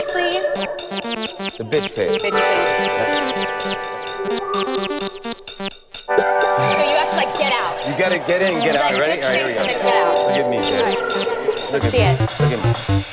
Seriously? The bitch face. Bitch face. so you have to like get out. You gotta get in, get out. Ready? All right, here we go. Get. Look at me, Look at me. It. Look at me.